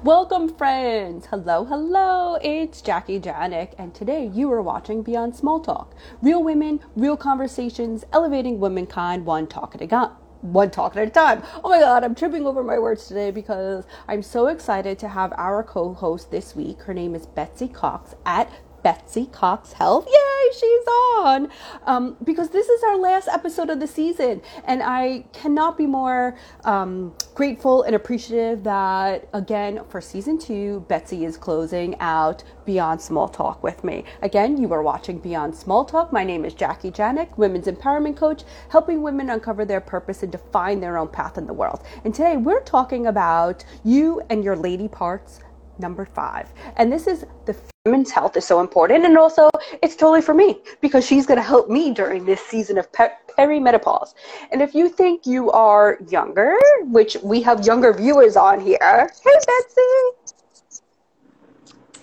Welcome, friends. Hello, hello. It's Jackie Janik, and today you are watching Beyond Small Talk. Real women, real conversations, elevating womankind, one talk at a time. One talk at a time. Oh my god, I'm tripping over my words today because I'm so excited to have our co host this week. Her name is Betsy Cox at Betsy Cox Health. Yay, she's on! Um, because this is our last episode of the season, and I cannot be more um, grateful and appreciative that, again, for season two, Betsy is closing out Beyond Small Talk with me. Again, you are watching Beyond Small Talk. My name is Jackie Janik, Women's Empowerment Coach, helping women uncover their purpose and define their own path in the world. And today we're talking about you and your lady parts number five. And this is the women's health is so important. And also, it's totally for me because she's going to help me during this season of per- perimenopause. And if you think you are younger, which we have younger viewers on here, hey, Betsy.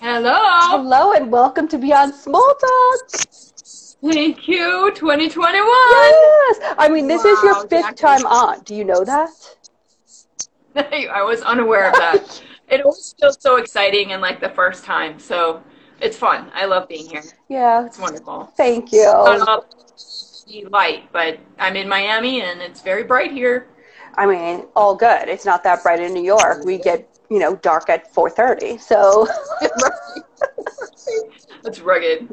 Hello. Hello, and welcome to Beyond Small Talk. Thank you, 2021. Yes. I mean, this wow, is your fifth Jackie. time on. Do you know that? I was unaware of that. it always feels so exciting and like the first time. So it's fun. I love being here. Yeah, it's wonderful. Thank you. It's not light, but I'm in Miami and it's very bright here. I mean, all good. It's not that bright in New York. We get you know dark at 4:30. So. That's rugged.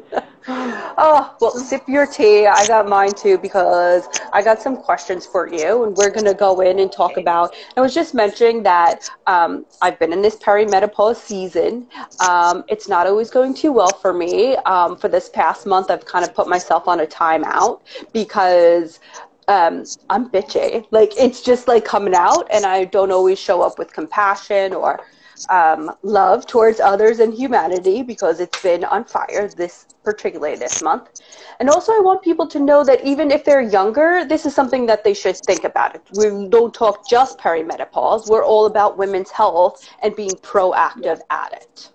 Oh, well, sip your tea. I got mine too because I got some questions for you, and we're going to go in and talk about. I was just mentioning that um, I've been in this perimenopause season. Um, it's not always going too well for me. Um, for this past month, I've kind of put myself on a timeout because um, I'm bitchy. Like it's just like coming out, and I don't always show up with compassion or um, love towards others and humanity because it's been on fire this particularly this month. And also, I want people to know that even if they're younger, this is something that they should think about. It. We don't talk just perimenopause. We're all about women's health and being proactive at it.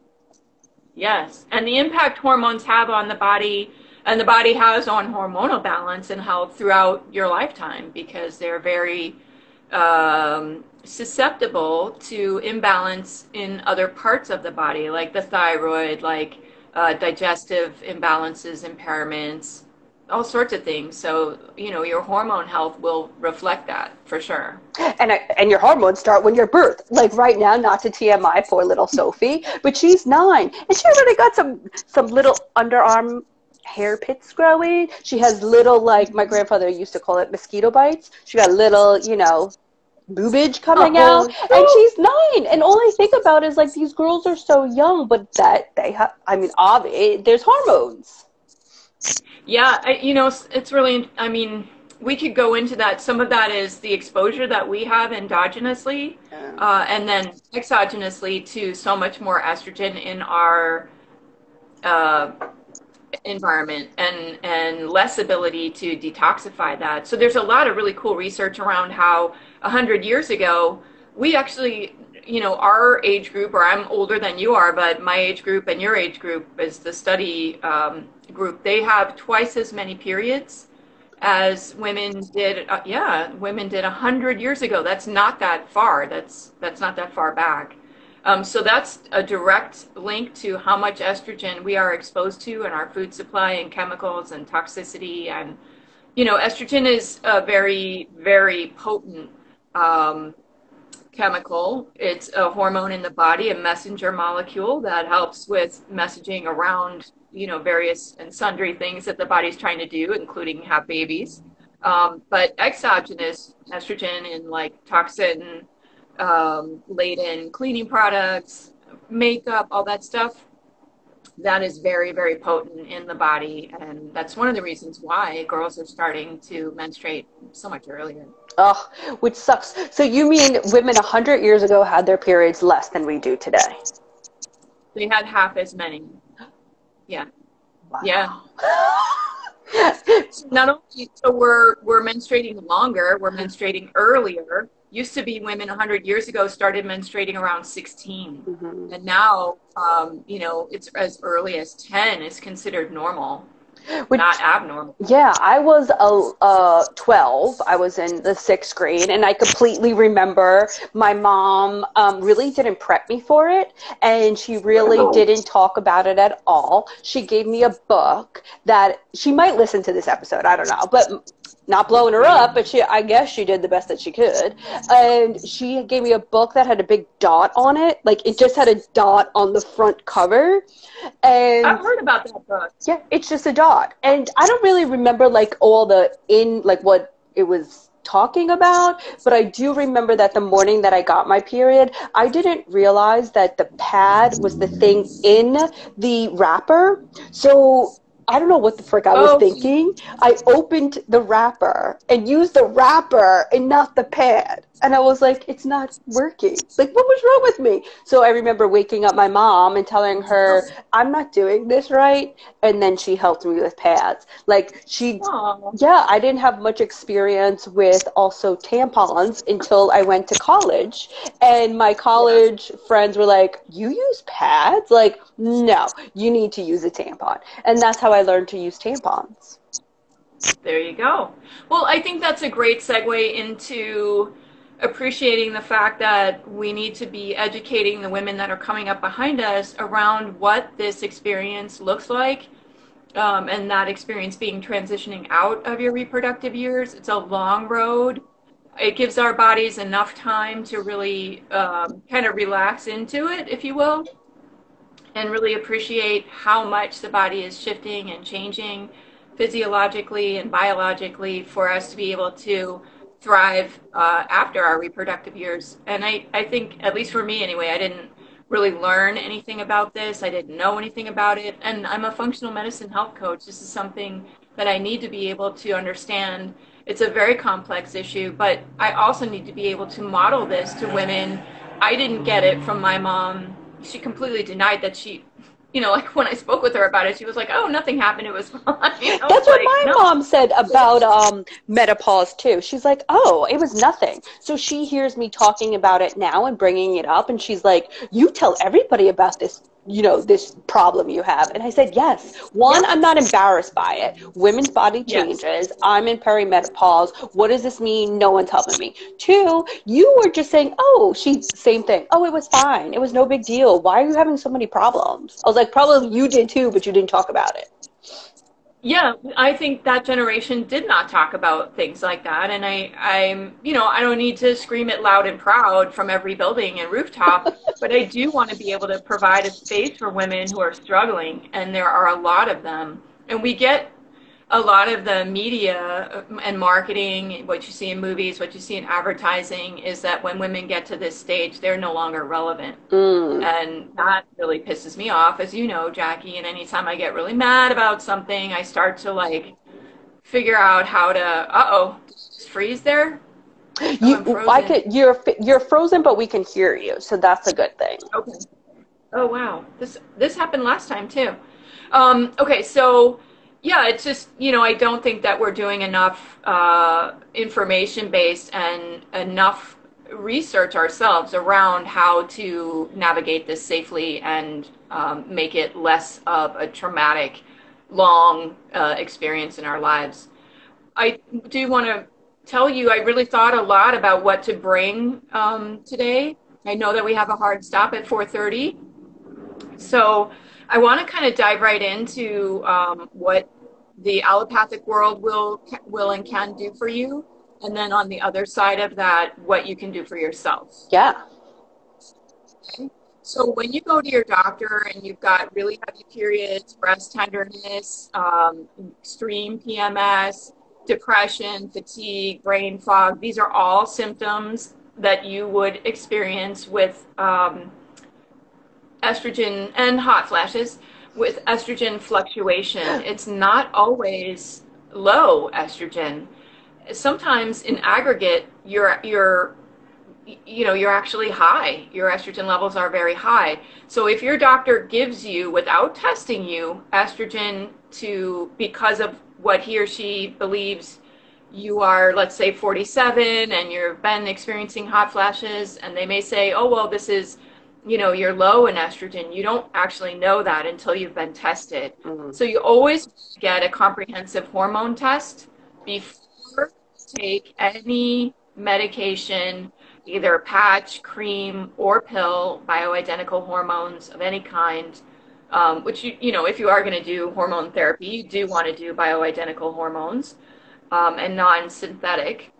Yes, and the impact hormones have on the body and the body has on hormonal balance and health throughout your lifetime because they're very um, susceptible to imbalance in other parts of the body, like the thyroid, like uh, digestive imbalances, impairments, all sorts of things. So, you know, your hormone health will reflect that for sure. And and your hormones start when you're birth. Like right now, not to TMI, poor little Sophie, but she's nine, and she already got some some little underarm hair pits growing. She has little, like my grandfather used to call it mosquito bites. She got little, you know, boobage coming Uh-oh. out and she's nine and all i think about is like these girls are so young but that they have i mean obviously there's hormones yeah I, you know it's really i mean we could go into that some of that is the exposure that we have endogenously yeah. uh, and then exogenously to so much more estrogen in our uh, environment and and less ability to detoxify that so there's a lot of really cool research around how 100 years ago, we actually, you know, our age group, or I'm older than you are, but my age group and your age group is the study um, group, they have twice as many periods as women did. Uh, yeah, women did 100 years ago. That's not that far. That's, that's not that far back. Um, so that's a direct link to how much estrogen we are exposed to in our food supply and chemicals and toxicity. And, you know, estrogen is a very, very potent um, chemical. It's a hormone in the body, a messenger molecule that helps with messaging around, you know, various and sundry things that the body's trying to do, including have babies. Um, but exogenous estrogen in like toxin um, laden cleaning products, makeup, all that stuff, that is very, very potent in the body. And that's one of the reasons why girls are starting to menstruate so much earlier. Oh, which sucks. So you mean women 100 years ago had their periods less than we do today? They had half as many. Yeah. Wow. Yeah. Not only so we're we're menstruating longer, we're menstruating earlier. Used to be women 100 years ago started menstruating around 16, mm-hmm. and now um, you know it's as early as 10 is considered normal. Which, not abnormal. Yeah, I was a uh, 12. I was in the sixth grade, and I completely remember my mom um, really didn't prep me for it, and she really didn't talk about it at all. She gave me a book that she might listen to this episode. I don't know, but not blowing her up, but she I guess she did the best that she could. And she gave me a book that had a big dot on it. Like it just had a dot on the front cover. And I've heard about that book. Yeah, it's just a dot. And I don't really remember like all the in like what it was talking about, but I do remember that the morning that I got my period, I didn't realize that the pad was the thing in the wrapper. So I don't know what the frick I was oh. thinking. I opened the wrapper and used the wrapper and not the pad. And I was like, it's not working. Like, what was wrong with me? So I remember waking up my mom and telling her, I'm not doing this right. And then she helped me with pads. Like, she, Aww. yeah, I didn't have much experience with also tampons until I went to college. And my college yeah. friends were like, You use pads? Like, no, you need to use a tampon. And that's how I learned to use tampons. There you go. Well, I think that's a great segue into appreciating the fact that we need to be educating the women that are coming up behind us around what this experience looks like um, and that experience being transitioning out of your reproductive years. It's a long road. It gives our bodies enough time to really um, kind of relax into it, if you will, and really appreciate how much the body is shifting and changing physiologically and biologically for us to be able to thrive uh, after our reproductive years. And I, I think, at least for me anyway, I didn't really learn anything about this. I didn't know anything about it. And I'm a functional medicine health coach. This is something that I need to be able to understand. It's a very complex issue, but I also need to be able to model this to women. I didn't get it from my mom. She completely denied that she you know, like when I spoke with her about it, she was like, "Oh, nothing happened. It was fine." You know? That's what like, my no. mom said about um, menopause too. She's like, "Oh, it was nothing." So she hears me talking about it now and bringing it up, and she's like, "You tell everybody about this you know this problem you have. And i said yes. One i'm not embarrassed by it. Women's body changes. Yes. i'm in perimenopause. What does this mean? No one's helping me. Two you were just saying oh she same thing. Oh it was fine. It was no big deal. Why are you having so many problems? I was like probably you did too but you didn't talk about it yeah i think that generation did not talk about things like that and i i'm you know i don't need to scream it loud and proud from every building and rooftop but i do want to be able to provide a space for women who are struggling and there are a lot of them. And we get a lot of the media uh, and marketing, what you see in movies, what you see in advertising, is that when women get to this stage, they're no longer relevant. Mm. And that really pisses me off, as you know, Jackie. And anytime I get really mad about something, I start to like figure out how to, uh oh, freeze there. Oh, you, I could, you're you're frozen, but we can hear you, so that's a good thing. Okay. Oh wow, this this happened last time too. Um, okay, so yeah, it's just you know I don't think that we're doing enough uh, information based and enough research ourselves around how to navigate this safely and um, make it less of a traumatic, long uh, experience in our lives. I do want to tell you I really thought a lot about what to bring um, today. I know that we have a hard stop at 4:30, so I want to kind of dive right into um, what the allopathic world will will and can do for you, and then on the other side of that, what you can do for yourself. Yeah. Okay. So when you go to your doctor and you've got really heavy periods, breast tenderness, um, extreme PMS, depression, fatigue, brain fog, these are all symptoms that you would experience with um, estrogen and hot flashes with estrogen fluctuation. It's not always low estrogen. Sometimes in aggregate, you're you're you know you're actually high. Your estrogen levels are very high. So if your doctor gives you without testing you estrogen to because of what he or she believes you are let's say 47 and you've been experiencing hot flashes and they may say oh well this is you know you're low in estrogen you don't actually know that until you've been tested Mm-hmm. so you always get a comprehensive hormone test before you take any medication either patch cream or pill bioidentical hormones of any kind um, which you you know if you are going to do hormone therapy you do want to do bioidentical hormones um, and non-synthetic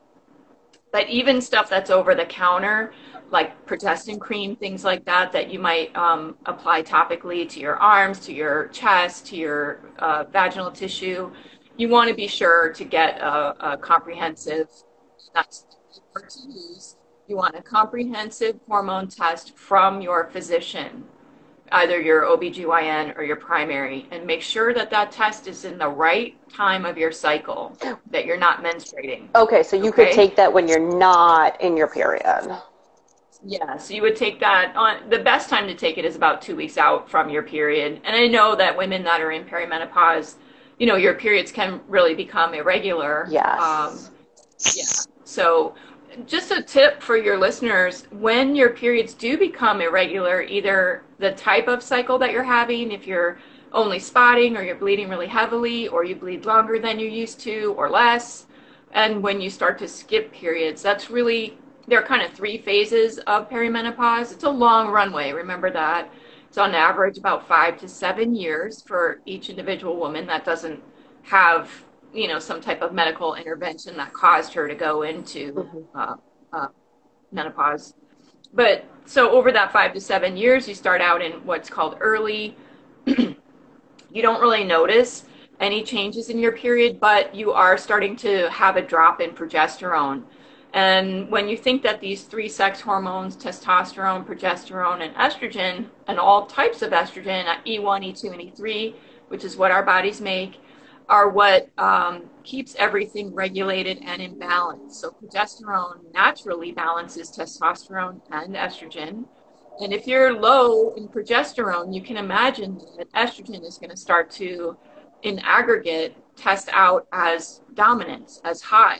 but even stuff that's over the counter like progestin cream things like that that you might um, apply topically to your arms to your chest to your uh, vaginal tissue. You want to be sure to get a, a comprehensive that's to use. You want a comprehensive hormone test from your physician either your OBGYN or your primary and make sure that that test is in the right time of your cycle that you're not menstruating. Okay, so you could take that when you're not in your period. Yeah, so you would take that on. The best time to take it is about two weeks out from your period. And I know that women that are in perimenopause, you know, your periods can really become irregular. Yes. Um, yeah. So, just a tip for your listeners when your periods do become irregular, either the type of cycle that you're having, if you're only spotting or you're bleeding really heavily, or you bleed longer than you used to or less, and when you start to skip periods, that's really, there are kind of three phases of perimenopause. It's a long runway, remember that. It's on average about five to seven years for each individual woman that doesn't have you know some type of medical intervention that caused her to go into uh, uh, menopause but so over that five to seven years you start out in what's called early you don't really notice any changes in your period but you are starting to have a drop in progesterone and when you think that these three sex hormones testosterone progesterone and estrogen and all types of estrogen e1 e2 and e3 which is what our bodies make are what um, keeps everything regulated and in balance. So progesterone naturally balances testosterone and estrogen. And if you're low in progesterone, you can imagine that estrogen is going to start to, in aggregate, test out as dominance, as high.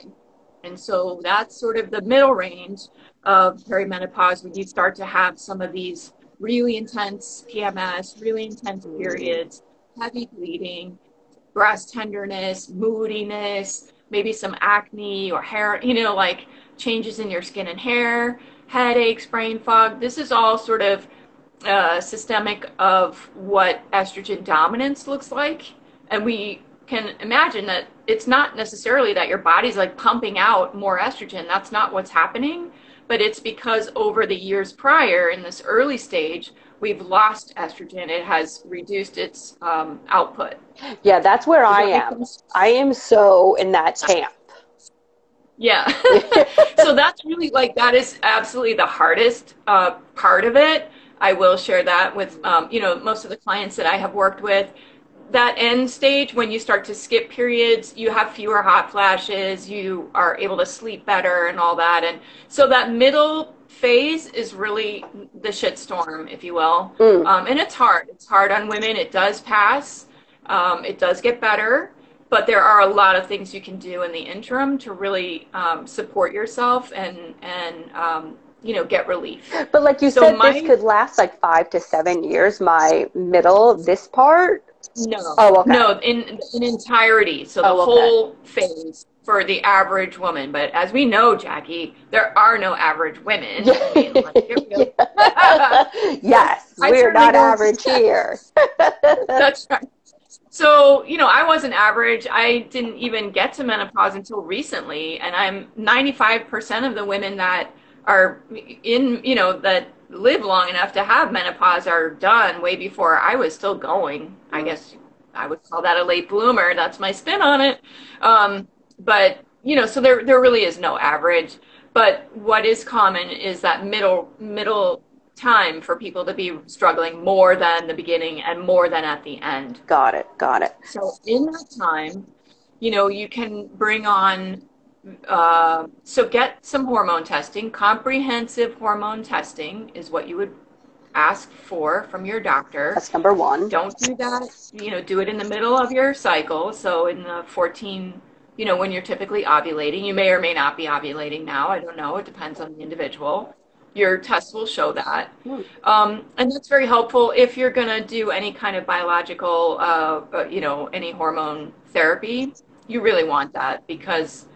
And so that's sort of the middle range of perimenopause when you start to have some of these really intense PMS, really intense periods, heavy bleeding, breast tenderness, moodiness, maybe some acne or hair, you know, like changes in your skin and hair, headaches, brain fog. This is all sort of uh, systemic of what estrogen dominance looks like. And we can imagine that it's not necessarily that your body's like pumping out more estrogen. That's not what's happening. But it's because over the years prior, in this early stage, we've lost estrogen. It has reduced its um, output. Yeah, that's where I am. I am so in that camp. Yeah. so that's really like that is absolutely the hardest uh, part of it. I will share that with um, you know most of the clients that I have worked with. That end stage when you start to skip periods, you have fewer hot flashes, you are able to sleep better and all that. And so that middle phase is really the shitstorm, if you will. Mm. Um, and it's hard. It's hard on women. It does pass. Um, it does get better but there are a lot of things you can do in the interim to really um, support yourself and and um, you know get relief. But like you So said, my- this could last like five to seven years. My middle, this part. No, Oh, okay. no, in in entirety. So the Oh, okay. whole phase for the average woman. But as we know, Jackie, there are no average women. I mean, let's get real. yes, we're not average here. That's right. So, you know, I wasn't average. I didn't even get to menopause until recently. And I'm 95% of the women that are in, you know, that live long enough to have menopause are done way before I was still going. I guess I would call that a late bloomer. That's my spin on it. Um, but, you know, so there, there really is no average. But what is common is that middle, middle time for people to be struggling more than the beginning and more than at the end. Got it. Got it. So in that time, you know, you can bring on, uh, so get some hormone testing. Comprehensive hormone testing is what you would ask for from your doctor. That's number one. Don't do that, you know, do it in the middle of your cycle. So in the 14, you know, when you're typically ovulating, you may or may not be ovulating now. I don't know. It depends on the individual. your tests will show that. Um, and that's very helpful if you're going to do any kind of biological, uh, uh, you know, any hormone therapy. You really want that because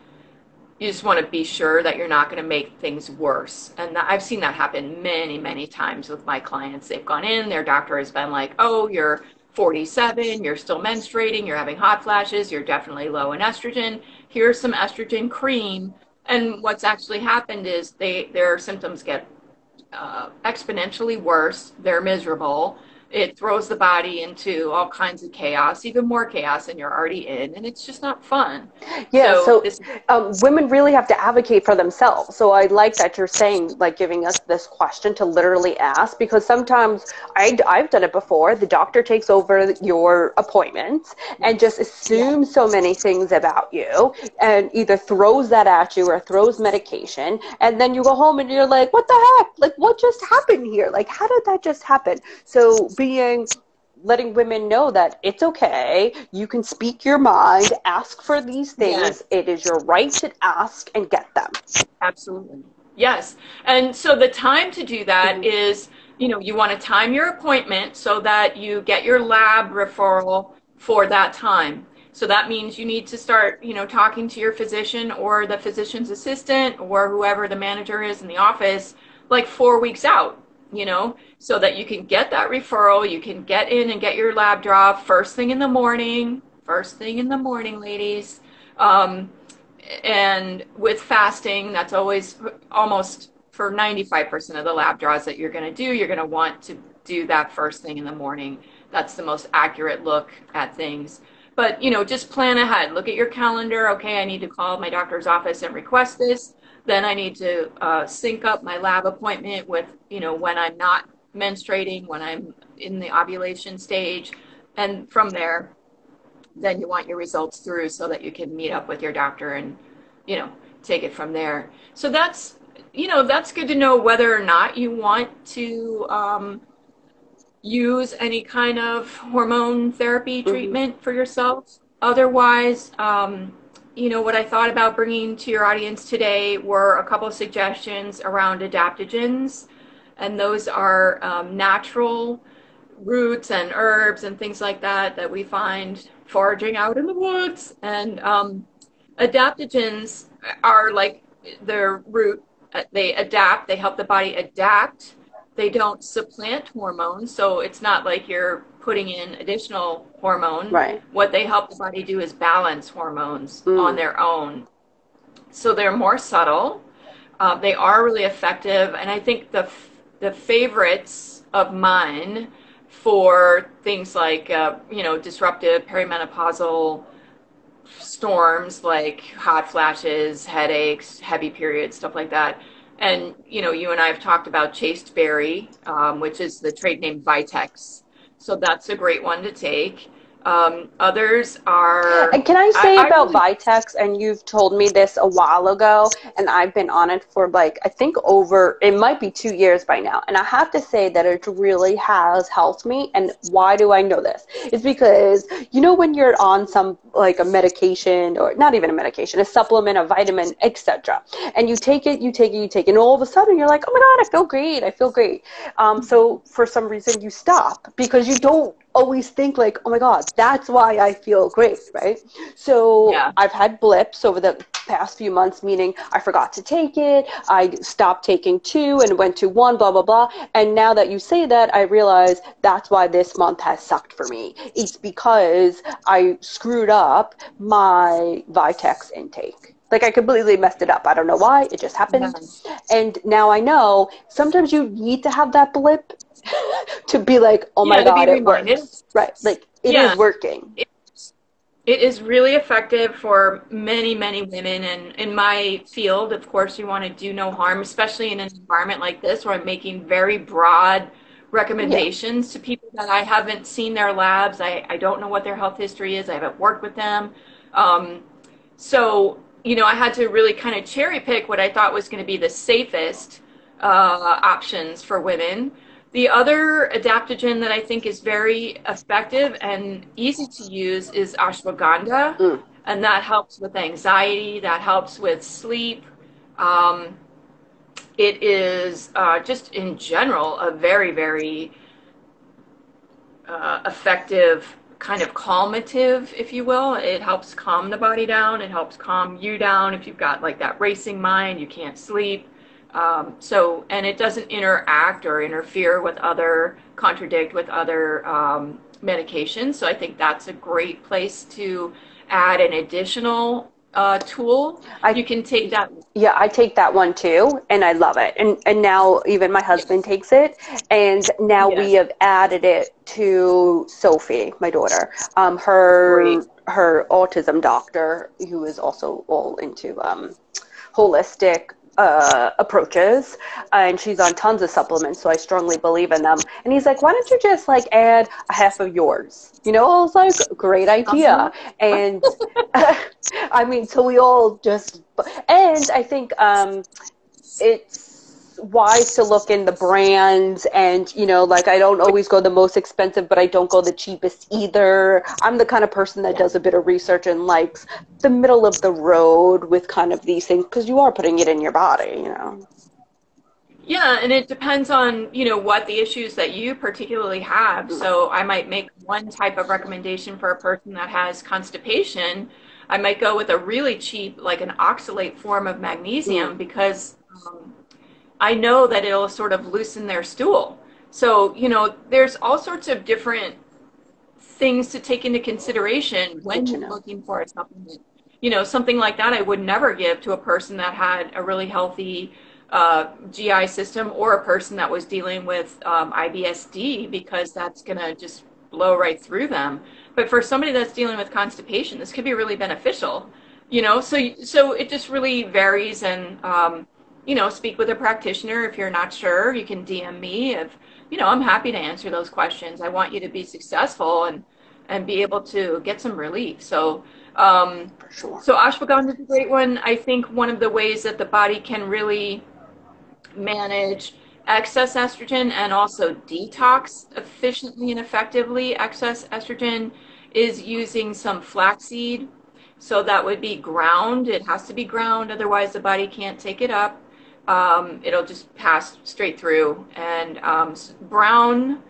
you just want to be sure that you're not going to make things worse. And I've seen that happen many, many times with my clients. They've gone in, their doctor has been like, oh, you're 47, you're still menstruating, you're having hot flashes, you're definitely low in estrogen. Here's some estrogen cream and what's actually happened is they their symptoms get uh, exponentially worse. They're miserable it throws the body into all kinds of chaos, even more chaos than you're already in, and it's just not fun. Yeah, so, so this, um, women really have to advocate for themselves. So I like that you're saying, like, giving us this question to literally ask, because sometimes I, I've done it before. The doctor takes over your appointments and just assumes yeah. so many things about you, and either throws that at you or throws medication, and then you go home and you're like, what the heck? Like, what just happened here? Like, how did that just happen? So being letting women know that it's okay. You can speak your mind, ask for these things. It is your right to ask and get them. Absolutely. Yes. And so the time to do that mm-hmm. is, you know, you want to time your appointment so that you get your lab referral for that time. So that means you need to start, you know, talking to your physician or the physician's assistant or whoever the manager is in the office like 4 weeks out you know, so that you can get that referral. You can get in and get your lab draw first thing in the morning. First thing in the morning, ladies. Um, and with fasting, that's always almost for 95% of the lab draws that you're going to do, you're going to want to do that first thing in the morning. That's the most accurate look at things. But, you know, just plan ahead. Look at your calendar. Okay, I need to call my doctor's office and request this then I need to uh, sync up my lab appointment with, you know, when I'm not menstruating, when I'm in the ovulation stage. And from there, then you want your results through so that you can meet up with your doctor and, you know, take it from there. So that's, you know, that's good to know whether or not you want to um, use any kind of hormone therapy mm-hmm. treatment mm-hmm. for yourself. Otherwise, um, you know, what I thought about bringing to your audience today were a couple of suggestions around adaptogens, and those are um, natural roots and herbs and things like that that we find foraging out in the woods. And um, adaptogens are like their root, uh, they adapt, they help the body adapt. They don't supplant hormones, so it's not like you're putting in additional hormone. Right. What they help the body do is balance hormones mm. on their own. So they're more subtle. Uh, they are really effective, and I think the the favorites of mine for things like uh, you know disruptive perimenopausal storms like hot flashes, headaches, heavy periods, stuff like that. And you know, you and I have talked about chasteberry, um, which is the trade name Vitex so that's a great one to take. Um, others are. And can I say I, about I really, Vitex? And you've told me this a while ago, and I've been on it for like I think over it might be two years by now. And I have to say that it really has helped me. And why do I know this? It's because you know when you're on some like a medication or not even a medication, a supplement, a vitamin, etc. And you take it, you take it, you take it, and all of a sudden you're like, oh my god, I feel great, I feel great. Um, so for some reason you stop because you don't always think like, oh my God, that's why I feel great, right? So yeah. I've had blips over the past few months, meaning I forgot to take it, I stopped taking two and went to one, blah, blah, blah. And now that you say that, I realize that's why this month has sucked for me. It's because I screwed up my Vitex intake. Like I completely messed it up. I don't know why. It just happened. And now I know sometimes you need to have that blip to be like, oh my yeah, god, it works. Right, like it yeah. is working. It, it is really effective for many, many women. And in my field, of course, you want to do no harm, especially in an environment like this where I'm making very broad recommendations yeah. to people that I haven't seen their labs. I, I don't know what their health history is. I haven't worked with them. Um, so, you know, I had to really kind of cherry pick what I thought was going to be the safest uh, options for women. The other adaptogen that I think is very effective and easy to use is ashwagandha, mm. and that helps with anxiety, that helps with sleep. Um, it is uh, just in general a very, very uh, effective kind of calmative, if you will. It helps calm the body down. It helps calm you down if you've got like that racing mind, you can't sleep. Um, so, and it doesn't interact or interfere with other, contradict with other um, medications. So I think that's a great place to add an additional uh, tool. I, you can take that. Yeah, I take that one too, and I love it. And and now even my husband yes. takes it, and now yes. we have added it to Sophie, my daughter. Um, her Great. her autism doctor, who is also all into um, holistic uh, approaches and she's on tons of supplements so i strongly believe in them. And he's like why don't you just like add a half of yours? You know i was like great idea. Uh-huh. and i mean so we all just and i think um, it's wise to look in the brands and you know like i don't always go the most expensive but i don't go the cheapest either. I'm the kind of person that does a bit of research and likes the middle of the road with kind of these things because you are putting it in your body you know? Yeah and it depends on you know what the issues that you particularly have. So i might make one type of recommendation for a person that has constipation. I might go with a really cheap like an oxalate form of magnesium mm. because um, I know that it'll sort of loosen their stool. So, you know, there's all sorts of different things to take into consideration when you're looking for a supplement. You know, something like that I would never give to a person that had a really healthy uh, GI system or a person that was dealing with um, IBSD because that's going to just blow right through them. But for somebody that's dealing with constipation, this could be really beneficial. You know, so so it just really varies and um, you know, speak with a practitioner. If you're not sure, you can DM me. If, you know, I'm happy to answer those questions. I want you to be successful and, and be able to get some relief. So, um, sure. so ashwagandha is a great one. I think one of the ways that the body can really manage excess estrogen and also detox efficiently and effectively excess estrogen is using some flaxseed. So that would be ground. It has to be ground, otherwise the body can't take it up um, it'll just pass straight through. And um, brown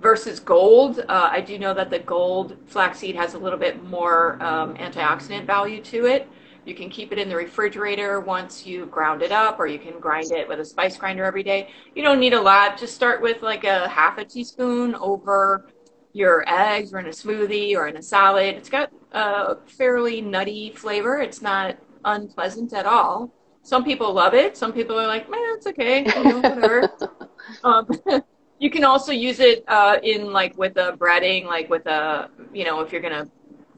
versus gold, uh, I do know that the gold flaxseed has a little bit more um, antioxidant value to it. You can keep it in the refrigerator once you ground it up, or you can grind it with a spice grinder every day. You don't need a lot. Just start with like a half a teaspoon over your eggs or in a smoothie or in a salad. It's got a fairly nutty flavor. It's not unpleasant at all some people love it. Some people are like, man, it's okay, you know, whatever. um, you can also use it uh, in like with a breading, like with a, you know, if you're gonna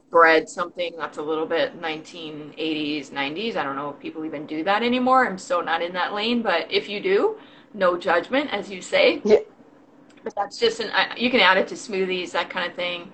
bread something that's a little bit 1980s, 90s. I don't know if people even do that anymore. I'm so not in that lane, but if you do, no judgment, as you say. Yeah. But that's just an. You can add it to smoothies, that kind of thing.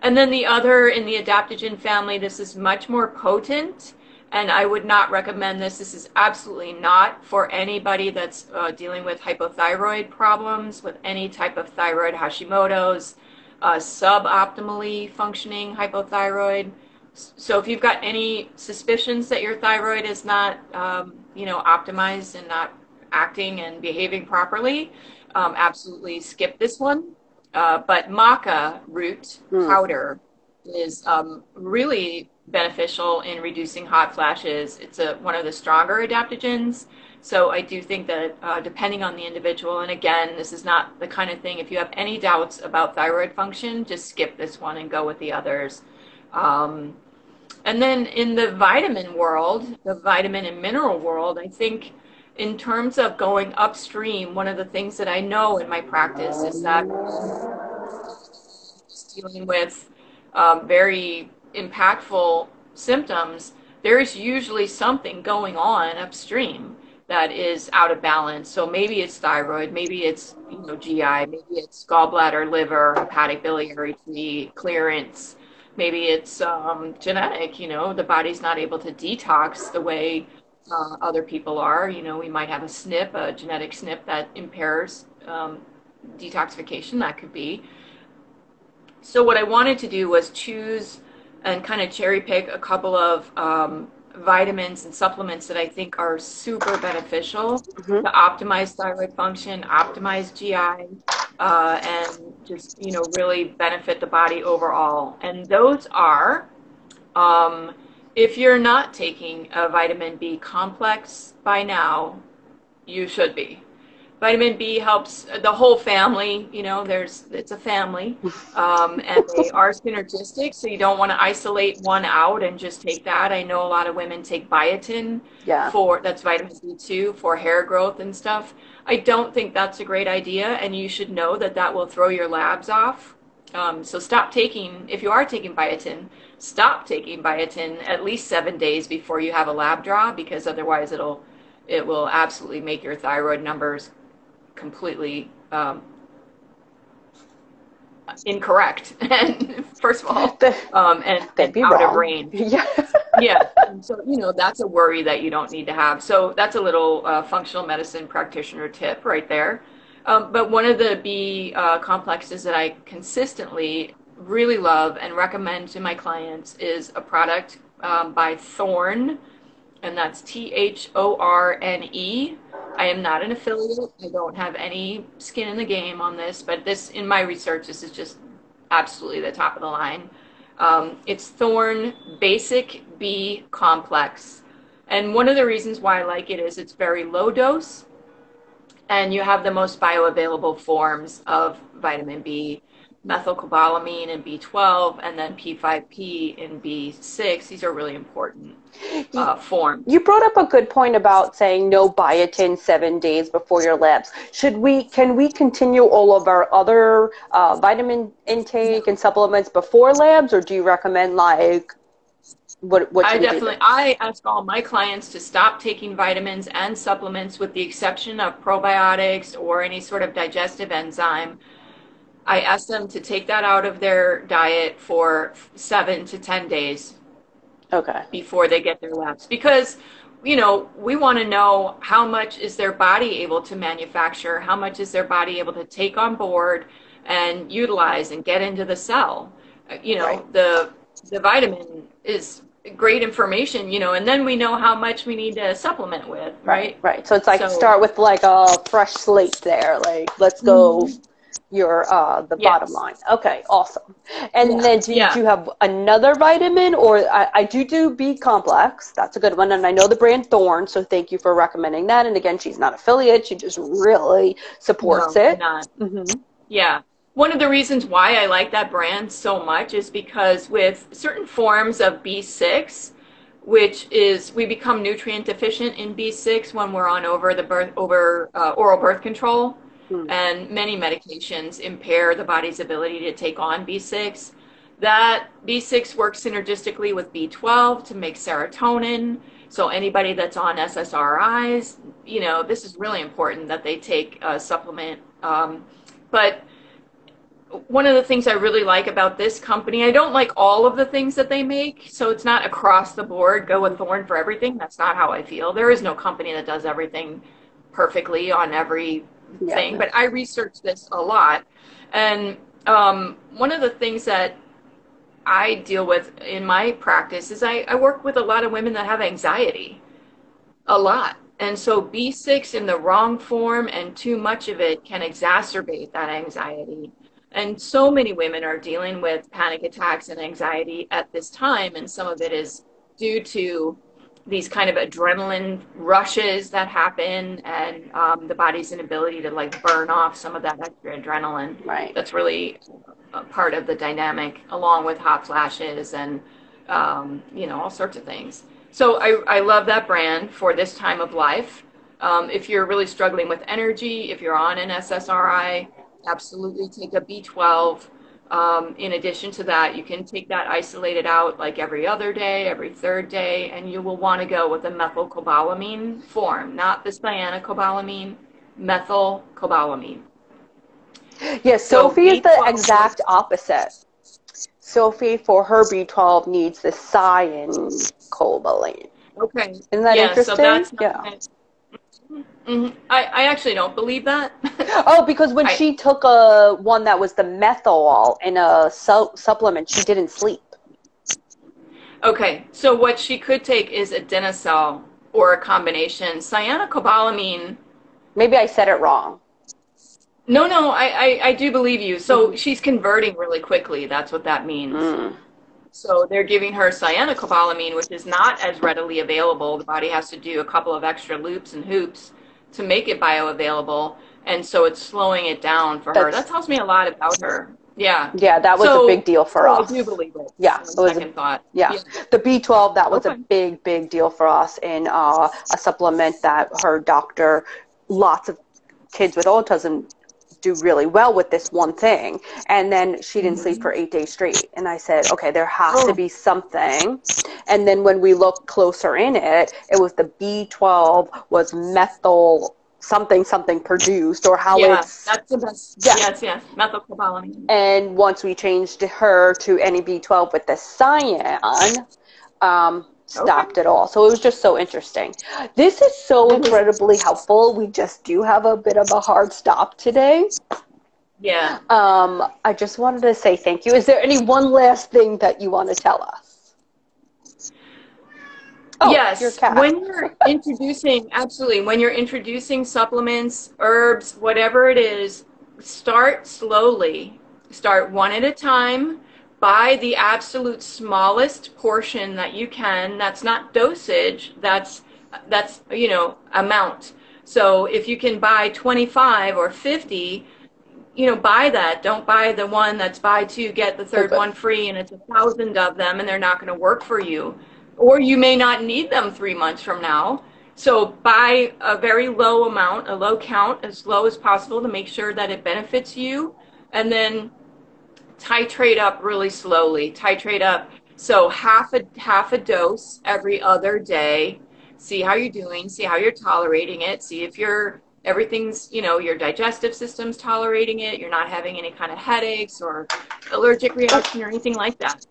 And then the other in the adaptogen family, this is much more potent and I would not recommend this. This is absolutely not for anybody that's uh, dealing with hypothyroid problems, with any type of thyroid Hashimoto's, uh, suboptimally functioning hypothyroid. So if you've got any suspicions that your thyroid is not, um, you know, optimized and not acting and behaving properly, um, absolutely skip this one. Uh, but maca root mm. powder is um, really beneficial in reducing hot flashes. It's a, one of the stronger adaptogens. So I do think that uh, depending on the individual, and again, this is not the kind of thing, if you have any doubts about thyroid function, just skip this one and go with the others. Um, and then in the vitamin world, the vitamin and mineral world, I think in terms of going upstream, one of the things that I know in my practice is that dealing with um, very impactful symptoms, there is usually something going on upstream that is out of balance. So maybe it's thyroid, maybe it's you know GI, maybe it's gallbladder, liver, hepatic biliary tree clearance, maybe it's um, genetic. You know, the body's not able to detox the way uh, other people are. You know, we might have a SNP, a genetic SNP that impairs um, detoxification. That could be. So what I wanted to do was choose and kind of cherry pick a couple of um, vitamins and supplements that I think are super beneficial mm-hmm. to optimize thyroid function, optimize GI, uh, and just you know really benefit the body overall. And those are, um, if you're not taking a vitamin B complex by now, you should be vitamin B helps the whole family. You know, there's it's a family, um, and they are synergistic. So you don't want to isolate one out and just take that. I know a lot of women take biotin yeah. for that's vitamin B two for hair growth and stuff. I don't think that's a great idea, and you should know that that will throw your labs off. Um, so stop taking if you are taking biotin. Stop taking biotin at least seven days before you have a lab draw, because otherwise it'll it will absolutely make your thyroid numbers completely um, incorrect. And first of all um, and, and out wrong. of range. Yeah. Yeah. And so you know that's a worry that you don't need to have. So that's a little uh, functional medicine practitioner tip right there. Um, but one of the b uh, complexes that i consistently really love and recommend to my clients is a product um, by thorne and that's t-h-o-r-n-e I am not an affiliate. I don't have any skin in the game on this, but this, in my research, this is just absolutely the top of the line. Um, it's Thorne Basic B Complex. And one of the reasons why I like it is it's very low dose, and you have the most bioavailable forms of vitamin B methylcobalamin in B12 and then P5P in B6. These are really important uh, forms. You brought up a good point about saying no biotin seven days before your labs. Should we? Can we continue all of our other uh, vitamin intake and supplements before labs, or do you recommend like? What, what I definitely I ask all my clients to stop taking vitamins and supplements with the exception of probiotics or any sort of digestive enzyme I ask them to take that out of their diet for seven to 10 days. Okay. Before they get their labs. Because, you know, we want to know how much is their body able to manufacture, how much is their body able to take on board and utilize and get into the cell. You know, right. the the vitamin is great information, you know, and then we know how much we need to supplement with, right? Right. right. So it's like so, start with like a fresh slate there. Like let's go mm-hmm your uh, the yes. bottom line. Okay, awesome. And yeah. then do you, yeah. do you, have another vitamin, or I, I, do do B complex. That's a good one, and I know the brand Thorne, so thank you for recommending that. And again, she's not affiliate; she just really supports no, it. Mm-hmm. Yeah. One of the reasons why I like that brand so much is because with certain forms of B6, which is we become nutrient deficient in B6 when we're on over the birth over uh, oral birth control Hmm. And many medications impair the body's ability to take on B6. That B6 works synergistically with B12 to make serotonin. So anybody that's on SSRIs, you know, this is really important that they take a supplement. Um, but one of the things I really like about this company, I don't like all of the things that they make. So it's not across the board, go with Thorne for everything. That's not how I feel. There is no company that does everything perfectly on every yeah. thing, but I researched this a lot. And um, one of the things that I deal with in my practice is I, I work with a lot of women that have anxiety, a lot. And so B6 in the wrong form and too much of it can exacerbate that anxiety. And so many women are dealing with panic attacks and anxiety at this time, and some of it is due to these kind of adrenaline rushes that happen and um, the body's inability to like burn off some of that extra adrenaline. Right. That's really part of the dynamic along with hot flashes and um, you know all sorts of things. So I, I love that brand for this time of life. Um, if you're really struggling with energy if you're on an ssri absolutely take a b12 um, in addition to that, you can take that isolated out like every other day, every third day, and you will want to go with a methylcobalamin form, not the cyanocobalamin, methylcobalamin. Yes, so Sophie is the exact opposite. Sophie, for her B12, needs the cyanocobalamin. Okay. Isn't that yeah, interesting? So yeah. Mm-hmm. I, I actually don't believe that. oh, because when I, she took a one that was the methanol in a su- supplement, she didn't sleep. Okay, so what she could take is adenosine or a combination. Cyanocobalamin. Maybe I said it wrong. No, no, I, I, I do believe you. So mm-hmm. she's converting really quickly. That's what that means. Mm. So they're giving her cyanocobalamin, which is not as readily available. The body has to do a couple of extra loops and hoops to make it bioavailable, and so it's slowing it down for That's, her. That tells me a lot about her. Yeah. Yeah, that was so, a big deal for us. I do believe it. Yeah. It was second a, thought. Yeah. yeah. The B12, that was okay. a big, big deal for us in uh, a supplement that her doctor, lots of kids with autism do really well with this one thing. And then she didn't sleep for eight days straight. And I said, okay, there has oh. to be something. And then when we looked closer in it, it was the B12 was methyl something something produced or how yeah, it's that's the best. Yeah. yes yes. Methylcobalamin. And once we changed her to any b12 with the cyan um, stopped okay. it all. So it was just so interesting. This is so incredibly helpful. We just do have a bit of a hard stop today. Yeah. Um, i just wanted to say thank you. Is there any one last thing that you want to tell us Oh, yes. when you're introducing, absolutely, when you're introducing supplements, herbs, whatever it is, start slowly. Start one at a time. Buy the absolute smallest portion that you can. That's not dosage. That's that's you know amount. So if you can buy 25 or 50, you know, buy that. Don't buy the one that's buy two get the third okay. one free, and it's a thousand of them, and they're not going to work for you or you may not need them three months from now. So buy a very low amount, a low count, as low as possible to make sure that it benefits you, and then titrate up really slowly. Titrate up. So half a half a dose every other day. See how you're doing. See how you're tolerating it. See if you're everything's you know your digestive system's tolerating it. You're not having any kind of headaches or allergic reaction or anything like that.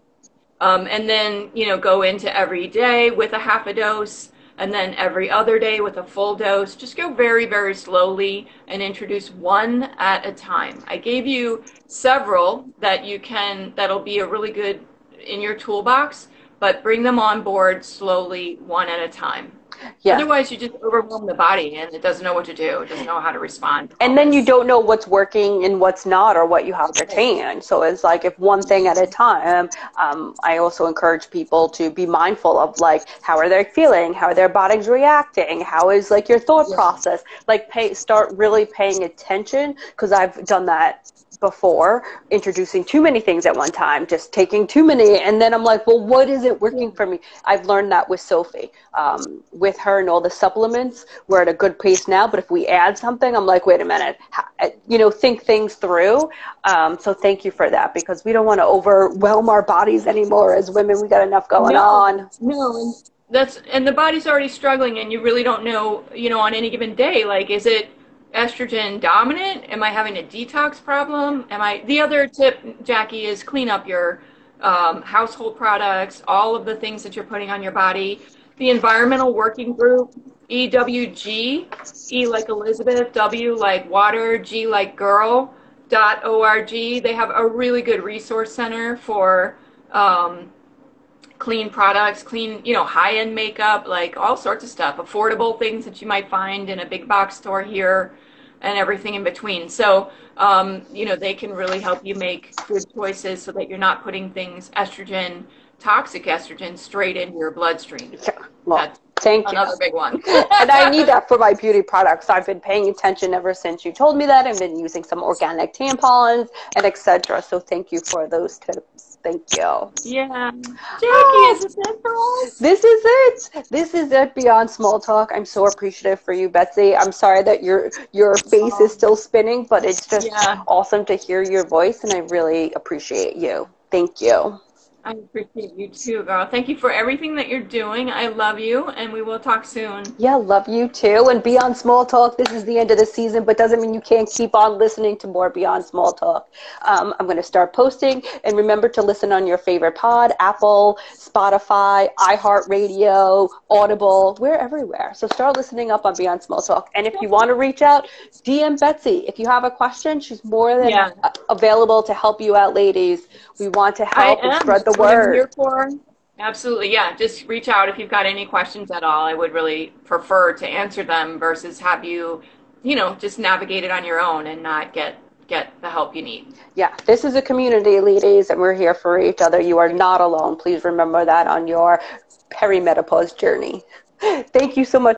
Um, and then, you know, go into every day with a half a dose and then every other day with a full dose. Just go very, very slowly and introduce one at a time. I gave you several that you can, that'll be a really good in your toolbox, but bring them on board slowly, one at a time. Yeah. Otherwise, you just overwhelm the body and it doesn't know what to do. It doesn't know how to respond. And then you don't know what's working and what's not or what you have retained. So it's like if one thing at a time, um, I also encourage people to be mindful of like, how are they feeling? How are their bodies reacting? How is like your thought yeah. process? Like pay, start really paying attention because I've done that before introducing too many things at one time, just taking too many. And then I'm like, well, what isn't working for me? I've learned that with Sophie. Um, with her and all the supplements, we're at a good pace now. But if we add something, I'm like, wait a minute, you know, think things through. Um, so thank you for that because we don't want to overwhelm our bodies anymore as women. We got enough going no, on. No, that's and the body's already struggling, and you really don't know, you know, on any given day, like, is it estrogen dominant? Am I having a detox problem? Am I the other tip, Jackie, is clean up your um, household products, all of the things that you're putting on your body. The environmental working group, EWG, E like Elizabeth, W like water, G like girl, dot org. They have a really good resource center for um, clean products, clean, you know, high end makeup, like all sorts of stuff, affordable things that you might find in a big box store here and everything in between. So, um, you know, they can really help you make good choices so that you're not putting things, estrogen, toxic estrogen, straight into your bloodstream. Yeah. Well, That's thank another you. big one. and I need that for my beauty products. I've been paying attention ever since you told me that. I've been using some organic tampons and etc. So thank you for those tips. Thank you. Yeah. Oh, Jackie, is this it for us? This is it. This is it beyond small talk. I'm so appreciative for you, Betsy. I'm sorry that your your face is still spinning, but it's just yeah. awesome to hear your voice and I really appreciate you. Thank you. I appreciate you too, girl. Thank you for everything that you're doing. I love you, and we will talk soon. Yeah, love you too. And Beyond Small Talk, this is the end of the season, but doesn't mean you can't keep on listening to more Beyond Small Talk. Um, I'm going to start posting, and remember to listen on your favorite pod Apple, Spotify, iHeartRadio, Audible. We're everywhere. So start listening up on Beyond Small Talk. And if you want to reach out, DM Betsy. If you have a question, she's more than yeah. available to help you out, ladies. We want to help and spread the word. I'm here for. Absolutely. Yeah. Just reach out if you've got any questions at all. I would really prefer to answer them versus have you, you know, just navigate it on your own and not get get the help you need. Yeah, this is a community, ladies, and we're here for each other. You are not alone. Please remember that on your perimenopause journey. Thank you so much.